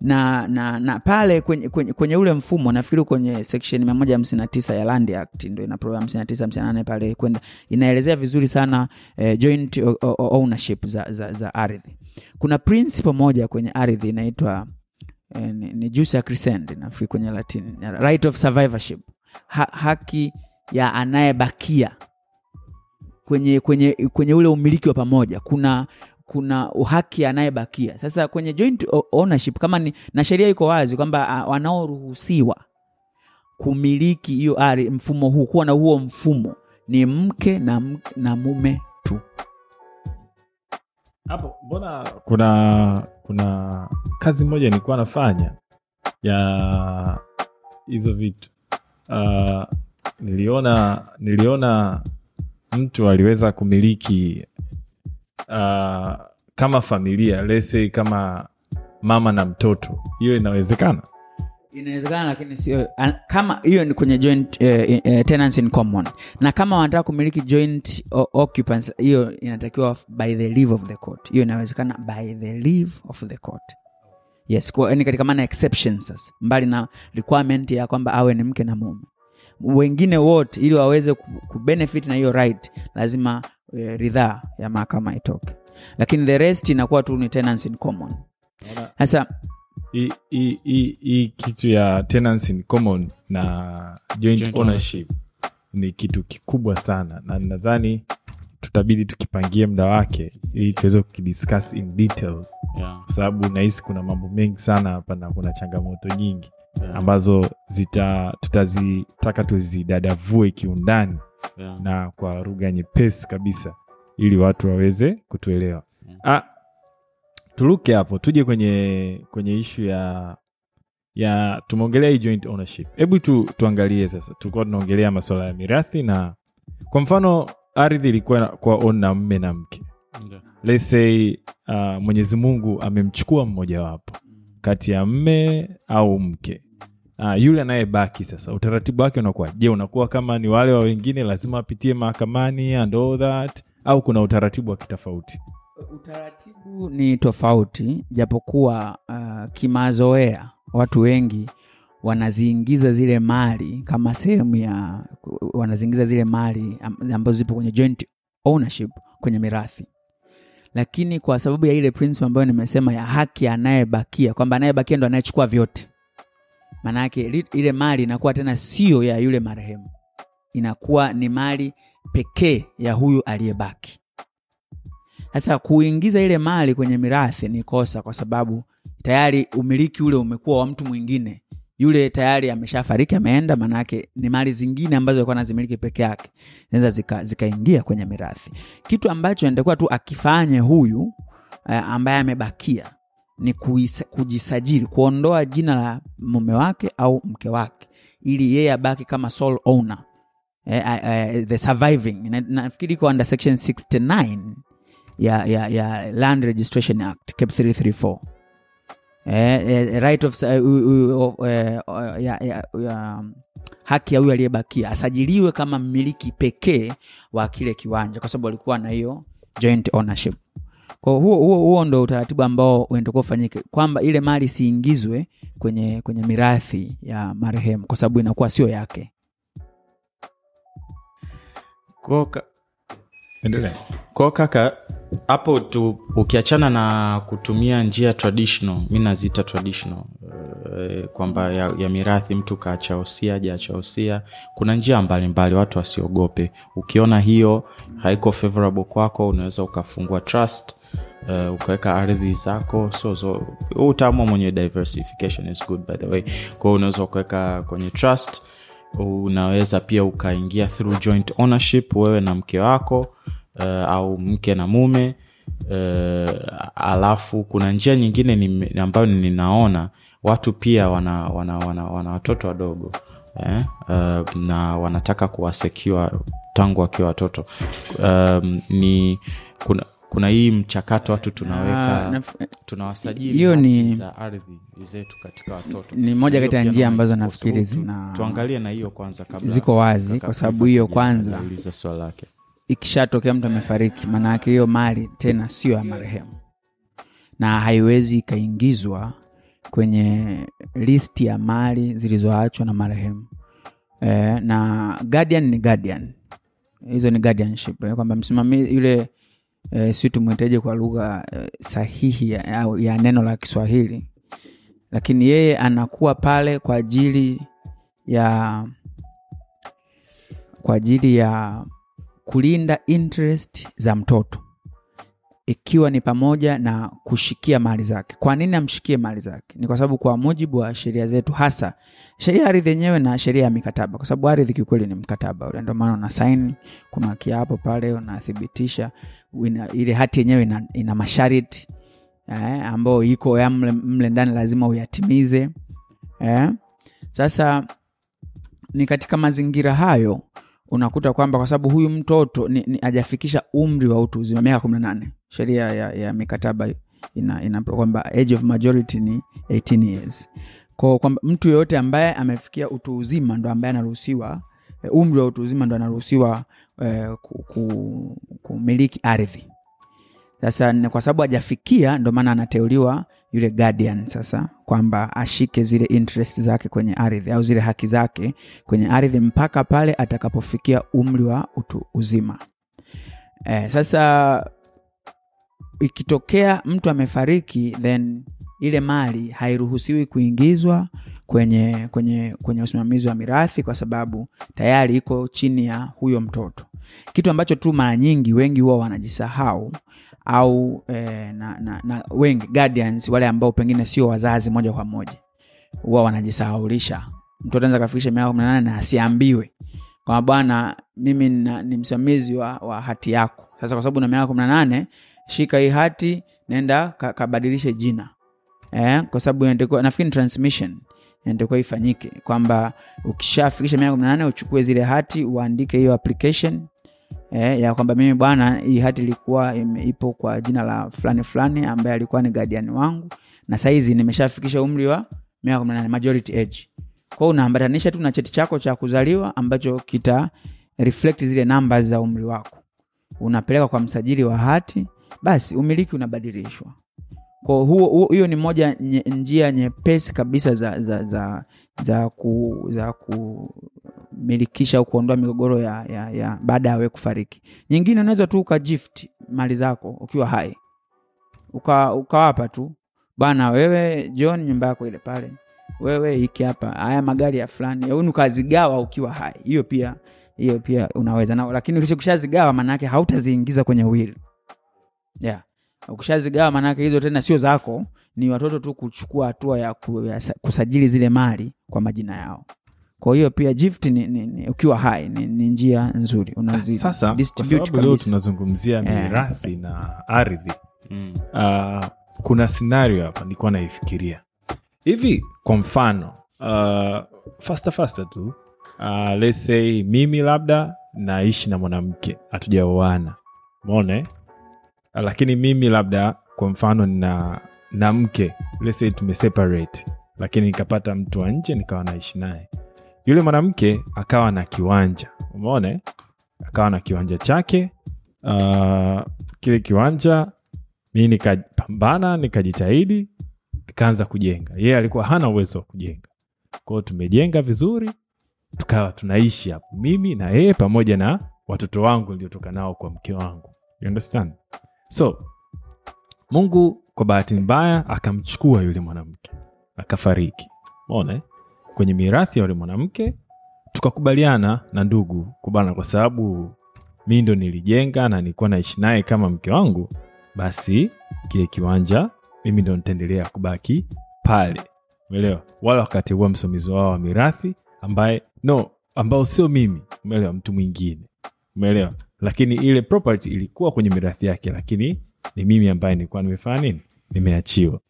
Na na na pale kwenye, kwenye, kwenye ule mfumo nafikiri kwenye section 159 ya land act ndo ina program 59 58 pale kwenda. Inaelezea vizuri sana eh, joint ownership za, za, za ardhi. Kuna principle moja kwenye ardhi inaitwa eh, ni, ni jus crescendi nafikiri kwenye latin right of survivorship. Ha, haki ya anayebakia kwenye kwenye kwenye ule umiliki wa pamoja. Kuna kuna uhaki anayebakia. Sasa kwenye joint ownership kama ni na sheria iko wazi kwamba wanaoruhusiwa kumiliki hiyo ardhi mfumo huu kuwa na huo mfumo ni mke na, na mume tu. Hapo mbona kuna kuna kazi moja nilikuwa nafanya ya hizo vitu? Uh, niliona niliona mtu aliweza kumiliki uh, kama familia lese kama mama na mtoto hiyo inawezekana? Inawezekana lakini sio kama hiyo ni kwenye joint eh, eh, tenants in common. Na kama wanataka kumiliki joint occupants hiyo inatakiwa by the leave of the court. Hiyo inawezekana by the leave of the court. Yes ni katika maana exceptions sasa. Mbali na requirement ya kwamba awe ni mke na mume. Wengine wote ili waweze kubenefit na hiyo right lazima eh, ridhaa ya mahakama itoke. Lakini the rest inakuwa tu ni tenants in common. Sasa hii- hii hii- hii kitu ya tenants in common na joint, Joint ownership. ni kitu kikubwa sana. Na nadhani tutabidi tukipangie muda wake ili tuweze kukidiscuss in details. Yeah, kwa sababu nahisi kuna mambo mengi sana hapa na kuna changamoto nyingi yeah, ambazo zita tutazitaka tuzidadavue kiundani yeah. na kwa lugha nyepesi kabisa ili watu waweze kutuelewa yeah. ah, turuke hapo tuje kwenye kwenye ishu ya ya tumeongelea hii joint ownership hebu tu, tuangalie sasa tulikuwa tunaongelea masuala ya mirathi na kwa mfano ardhi ilikuwa kwa on na mme na mke Ndio. let's say uh, mwenyezi mungu amemchukua mmojawapo kati ya mme au mke uh, yule anayebaki sasa utaratibu wake unakuwa je unakuwa kama ni wale wa wengine lazima apitie mahakamani and all that? Au kuna utaratibu wa kitofauti? Utaratibu ni tofauti japokuwa uh, kimazoea watu wengi wanaziingiza zile mali kama sehemu ya wanaziingiza zile mali ambazo zipo kwenye joint ownership kwenye mirathi. Lakini kwa sababu ya ile principle ambayo nimesema ya haki anayebakia kwamba anayebakia ndo anayechukua vyote maanake ile mali inakuwa tena sio ya yule marehemu. Inakuwa ni mali pekee ya huyu aliyebaki. Sasa kuingiza ile mali kwenye mirathi ni kosa kwa sababu tayari umiliki ule umekuwa wa mtu mwingine. Yule tayari ameshafariki ameenda maanake ni mali zingine ambazo alikuwa anazimiliki peke yake. Zinaweza zika- zikaingia kwenye mirathi. Kitu ambacho natakuwa tu akifanye huyu uh, ambaye amebakia ni kuisa, kujisajili kuondoa jina la mume wake au mke wake ili yeye abaki kama sole owner. Eh, eh, the surviving. Na- nafikiri iko under section 69 ya, ya, ya land registration act cap 334 eh, eh, right of, uh, uh, uh, eh, ya, ya, ya, um, haki ya huyu aliyebakia asajiliwe kama mmiliki pekee wa kile kiwanja kwa sababu alikuwa na hiyo joint ownership kwa huo, huo, huo ndo utaratibu ambao unatakiwa ufanyike kwamba ile mali isiingizwe kwenye kwenye mirathi ya marehemu kwa sababu inakuwa sio yake. Kwa ka- endelea. kwa kaka hapo tu ukiachana na kutumia njia traditional mi naziita traditional eh, kwamba ya, ya mirathi mtu kaacha jachaosia ajaacha kuna njia mbalimbali mbali, watu wasiogope. Ukiona hiyo haiko favorable kwako unaweza ukafungua trust Uh, ukaweka ardhi zako so, so utaamua mwenye diversification is good by the way kwao unaweza ukaweka kwenye trust unaweza pia ukaingia through joint ownership wewe na mke wako uh, au mke na mume uh, alafu kuna njia nyingine ni, ambayo ninaona watu pia wana, wana, wana, wana watoto wadogo eh? uh, na wanataka kuwasekiwa tangu wakiwa watoto um, ni kuna kuna hii mchakato watu tunaweka Ah, tunawasajili hiyo ni- za ardhi zetu katika watoto. ni moja kati ya njia ambazo nafikiri zina- tuangalie na hiyo kwanza kabla Ziko wazi, kwa sababu hiyo kwanza- swala lake. ikishatokea mtu amefariki maanaake hiyo mali tena sio ya marehemu. Na haiwezi ikaingizwa kwenye listi ya mali zilizoachwa na marehemu. E, na guardian ni guardian. Hizo ni guardianship. Eh, kwamba msimamizi yule e, si tumwiteje kwa lugha e, sahihi ya, ya neno la kiswahili. Lakini yeye anakuwa pale kwa ajili ya kwa ajili ya kulinda interest za mtoto ikiwa ni pamoja na kushikia mali zake. Kwa nini amshikie mali zake? Ni kwa sababu kwa mujibu wa sheria zetu, hasa sheria ardhi yenyewe na sheria ya mikataba, kwa sababu ardhi kiukweli ni mkataba ule, ndio maana una saini, kuna kiapo pale unathibitisha, ile hati yenyewe ina, ina masharti eh, ambayo iko ya mle, mle ndani lazima uyatimize eh. Sasa ni katika mazingira hayo unakuta kwamba kwa sababu huyu mtoto ni, ni ajafikisha umri wa utu uzima miaka kumi na nane sheria ya, ya mikataba ina, kwamba age of majority ni 18 years. Kwa kwamba mtu yeyote ambaye amefikia utu uzima ndo ambaye anaruhusiwa eh, umri wa utu uzima ndo anaruhusiwa eh, ku, ku, kumiliki ardhi. Sasa kwa sababu hajafikia ndo maana anateuliwa yule guardian sasa kwamba ashike zile interest zake kwenye ardhi au zile haki zake kwenye ardhi mpaka pale atakapofikia umri wa utu uzima. Eh, sasa ikitokea mtu amefariki then ile mali hairuhusiwi kuingizwa kwenye kwenye kwenye usimamizi wa mirathi kwa sababu tayari iko chini ya huyo mtoto. Kitu ambacho tu mara nyingi wengi huwa wanajisahau au eh, na, na, na wengi guardians wale ambao pengine sio wazazi moja kwa moja huwa wanajisahaulisha. Mtoto anaweza kafikisha miaka kumi na na asiambiwe kwamba bwana mimi ni msimamizi wa, wa hati yako. Sasa kwa sababu na miaka kumi na nane shika hii hati nenda kabadilishe jina. Eh, kwa sababu inatakiwa- nafikiri transmission. Inatakiwa ifanyike. Kwamba ukishafikisha miaka kumi na nane uchukue zile hati uandike hiyo application. Eh, ya kwamba mimi bwana hii hati ilikuwa ipo kwa jina la fulani fulani ambaye alikuwa ni guardian wangu. Na saizi nimeshafikisha umri wa miaka kumi na nane majority age. Kwao unaambatanisha tu na cheti chako cha kuzaliwa ambacho kita reflect zile namba za umri wako. Unapeleka kwa msajili wa hati basi umiliki unabadilishwa. Kwa huo hiyo ni moja nye, njia nyepesi kabisa za za za za ku, za kumilikisha au kuondoa migogoro ya, ya, ya baada ya wewe kufariki. Nyingine unaweza tu ukagift mali zako ukiwa hai. Uka, ukawapa tu bana wewe john nyumba yako ile pale. Wewe hiki hapa haya magari ya fulani. Au ukazigawa ukiwa hai. Hiyo pia hiyo pia unaweza nao. Lakini ukishazigawa maanaake hautaziingiza kwenye will yeah. Ukishazigawa maanake hizo tena sio zako ni watoto tu kuchukua hatua ya, ku, ya sa- kusajili zile mali kwa majina yao. Kwa hiyo pia gift ni, ni, ni, ukiwa hai ni, ni njia nzuri unazi sasa kwa sababu leo tunazungumzia mirathi yeah, na ardhi. Mm. uh, kuna scenario hapa nilikuwa naifikiria. Hivi kwa mfano uh, fasta fasta tu. Uh, let's say mimi labda naishi na mwanamke hatujaoana. Mone uh, lakini mimi labda kwa mfano na na mke. Let's tumeseparate lakini nikapata mtu wa nje nikawa naishi naye. Yule mwanamke akawa na kiwanja. Umeona? Akawa na kiwanja chake. Uh, kile kiwanja mi nikapambana nikajitahidi nikaanza kujenga. Yeye alikuwa hana uwezo wa kujenga. Kwao tumejenga vizuri tukawa tunaishi hapo. Mimi na yeye pamoja na watoto wangu niliotoka nao kwa mke wangu. You understand so mungu kwa bahati mbaya akamchukua yule mwanamke akafariki. Mona kwenye mirathi ya yule mwanamke tukakubaliana na ndugu kubana kwa sababu mi ndo nilijenga na nilikuwa naishi naye kama mke wangu basi kile kiwanja mimi ndo nitaendelea kubaki pale. Umeelewa? Wala wakateua msimamizi wao wa mirathi ambaye no ambao sio mimi. Umeelewa? Mtu mwingine umeelewa? Lakini ile property ilikuwa kwenye mirathi yake lakini ni mimi ambaye nilikuwa nimefanya nini? Nimeachiwa.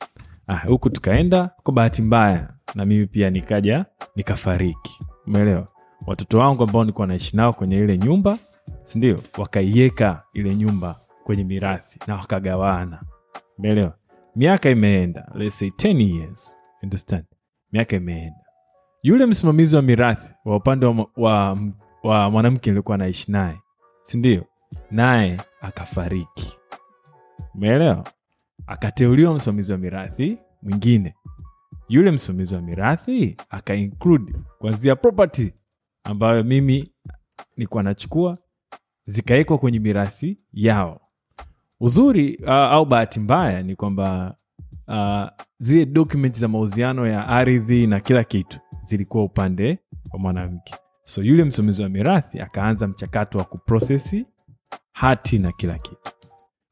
Ah, tukaenda kwa bahati mbaya na mimi pia nikaja nikafariki. Umeelewa? Watoto wangu ambao nilikuwa naishi nao kwenye ile nyumba sindio wakaiweka ile nyumba kwenye mirathi na wakagawana. Umeelewa? Miaka imeenda let's say 10 years. Understand? Miaka imeenda. Yule msimamizi wa mirathi wa upande wa, wa, wa mwanamke nilikuwa naishi naye. Sindio naye akafariki. Umeelewa? Akateuliwa msimamizi wa mirathi mwingine. Yule msimamizi wa mirathi akainclude kuanzia property ambayo mimi nilikuwa nachukua zikawekwa kwenye mirathi yao. Uzuri uh, au bahati mbaya ni kwamba uh, zile dokumenti za mauziano ya ardhi na kila kitu zilikuwa upande wa mwanamke so yule msimamizi wa mirathi akaanza mchakato wa kuprosesi hati na kila kitu.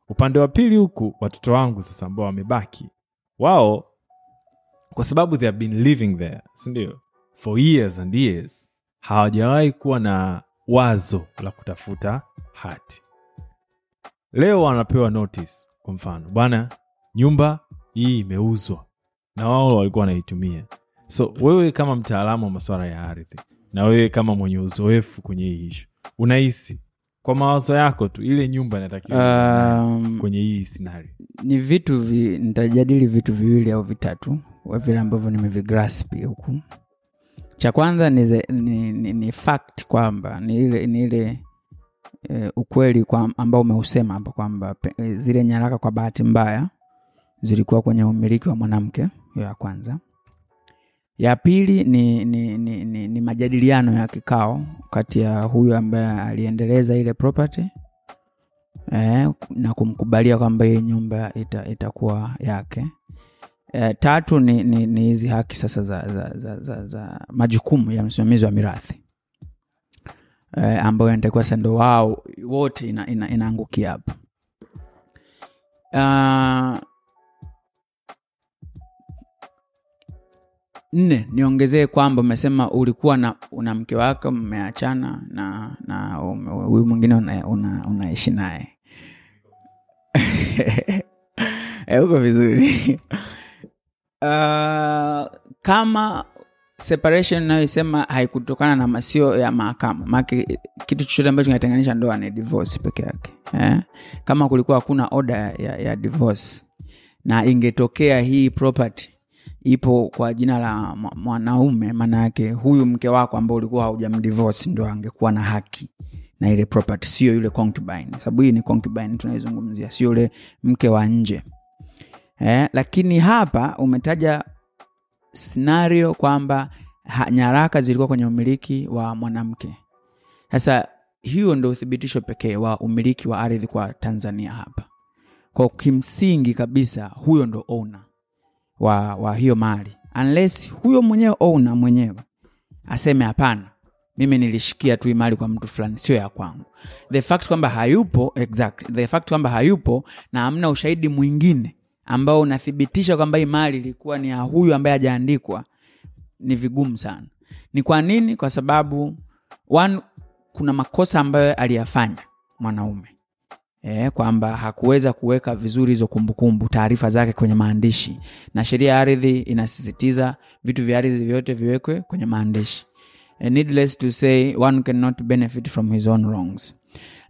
Upande wa pili huku watoto wangu sasa ambao wamebaki wao kwa sababu they have been living there sindio for years and years hawajawahi kuwa na wazo la kutafuta hati. Leo wanapewa notice kwa mfano bwana nyumba hii imeuzwa. Na wao walikuwa wanaitumia. So wewe kama mtaalamu wa masuala ya ardhi na wewe kama mwenye uzoefu kwenye hii ishu unahisi kwa mawazo yako tu ile nyumba inatakiwa Um, kwenye hii sinari ni vitu vi, nitajadili vitu viwili au vitatu vile ambavyo nimevigrasp huku. Cha kwanza ni, ze, ni, ni, ni fact kwamba ni ile, ni ile e, ukweli kwa, ambao umeusema hapa kwamba e, zile nyaraka kwa bahati mbaya zilikuwa kwenye umiliki wa mwanamke hiyo ya kwanza ya pili ni, ni, ni, ni, ni majadiliano ya kikao kati ya huyu ambaye aliendeleza ile property eh, na kumkubalia kwamba hii nyumba ita, itakuwa yake. Eh, tatu ni ni ni hizi haki sasa za, za, za, za, za majukumu ya msimamizi wa mirathi eh, ambayo inatakiwa sasa wao wote ina, ina, inaangukia hapo. Uh, nne niongezee kwamba umesema ulikuwa na una mke wako mmeachana na na huyu mwingine unaishi una, una naye Eh, uko vizuri uh, kama separation nayoisema haikutokana na masio ya mahakama maake kitu chochote ambacho kinatenganisha ndoa ni divorce peke yake eh? kama kulikuwa hakuna oda ya, ya divorce na ingetokea hii property ipo kwa jina la mwanaume maana yake huyu mke wako ambao ulikuwa haujamdivorce ndo angekuwa na haki na ile property. Sio yule concubine. Sababu hii ni concubine tunaizungumzia sio yule mke wa nje. Eh, lakini hapa umetaja scenario kwamba nyaraka zilikuwa kwenye umiliki wa mwanamke. Sasa hiyo ndo uthibitisho pekee wa umiliki wa ardhi kwa tanzania hapa. Kwa kimsingi kabisa huyo ndo owner wa, wa hiyo mali. Unless huyo mwenyewe owner mwenyewe. Aseme hapana mimi nilishikia tu mali kwa mtu fulani sio ya kwangu. The fact kwamba hayupo exactly. The fact kwamba hayupo na hamna ushahidi mwingine ambao unathibitisha kwamba hii mali ilikuwa ni ya huyu ambaye hajaandikwa ni vigumu sana. Ni kwa nini? Kwa sababu one kuna makosa ambayo aliyafanya mwanaume e, kwamba hakuweza kuweka vizuri hizo kumbukumbu taarifa zake kwenye maandishi. Na sheria ya ardhi inasisitiza vitu vya ardhi vyote viwekwe kwenye maandishi. Eh, needless to say one cannot benefit from his own wrongs.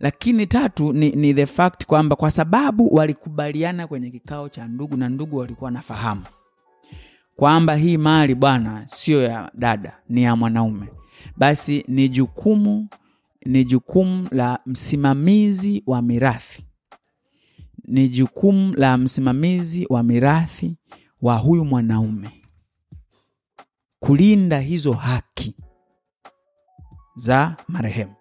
Lakini tatu ni, ni the fact kwamba kwa sababu walikubaliana kwenye kikao cha ndugu na ndugu walikuwa nafahamu kwamba hii mali bwana sio ya dada ni ya mwanaume. Basi ni jukumu ni jukumu la msimamizi wa mirathi. Ni jukumu la msimamizi wa mirathi wa huyu mwanaume kulinda hizo haki za marehemu.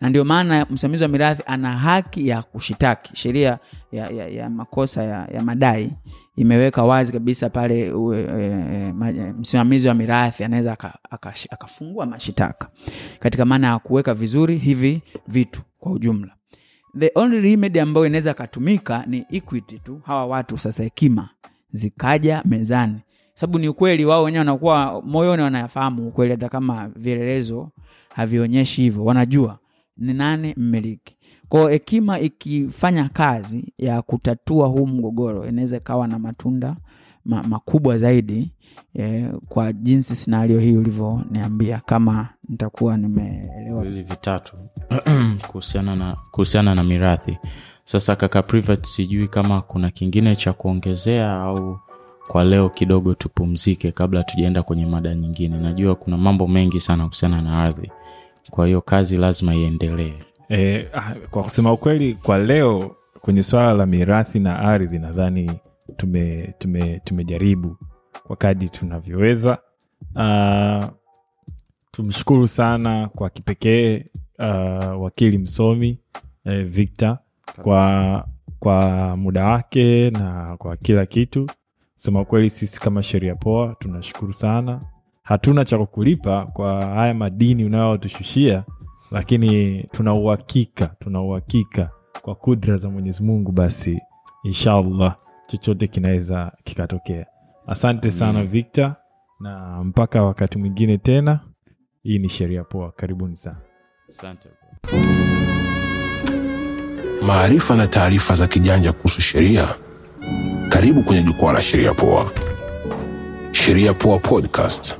Na ndio maana msimamizi wa mirathi ana haki ya kushitaki. Sheria ya, ya, ya makosa ya, ya madai imeweka wazi kabisa pale e, e, e, msimamizi wa mirathi anaweza aka- aka- akafungua mashitaka katika maana ya kuweka vizuri hivi vitu kwa ujumla. The only remedy ambayo inaweza akatumika ni equity tu. Hawa watu sasa hekima zikaja mezani. Sababu ni ukweli wao wenyewe wanakuwa moyoni wanayafahamu ukweli hata kama vielelezo havionyeshi hivyo. Wanajua ni nani mmiliki kwao hekima ikifanya kazi ya kutatua huu mgogoro inaweza ikawa na matunda ma, makubwa zaidi eh, kwa jinsi scenario hii ulivyoniambia kama nitakuwa nimeelewa. Viwili vitatu kuhusiana na kuhusiana na mirathi. Sasa kaka Privat, sijui kama kuna kingine cha kuongezea au kwa leo kidogo tupumzike kabla tujaenda kwenye mada nyingine. Najua kuna mambo mengi sana kuhusiana na ardhi. Kwa hiyo kazi lazima iendelee E, kwa kusema ukweli kwa leo kwenye swala la mirathi na ardhi nadhani tume, tume, tumejaribu kwa kadi tunavyoweza. Uh, tumshukuru sana kwa kipekee uh, wakili msomi eh, victor kwa kwa muda wake na kwa kila kitu. Sema ukweli sisi kama sheria poa tunashukuru sana. Hatuna cha kukulipa kwa haya madini unayotushushia lakini tuna uhakika tuna uhakika kwa kudra za mwenyezi mungu basi inshallah chochote kinaweza kikatokea. Asante sana victor. Na mpaka wakati mwingine tena. Hii ni sheria poa. Karibuni sana. Asante. Maarifa na taarifa za kijanja kuhusu sheria karibu kwenye jukwaa la sheria poa. Sheria poa podcast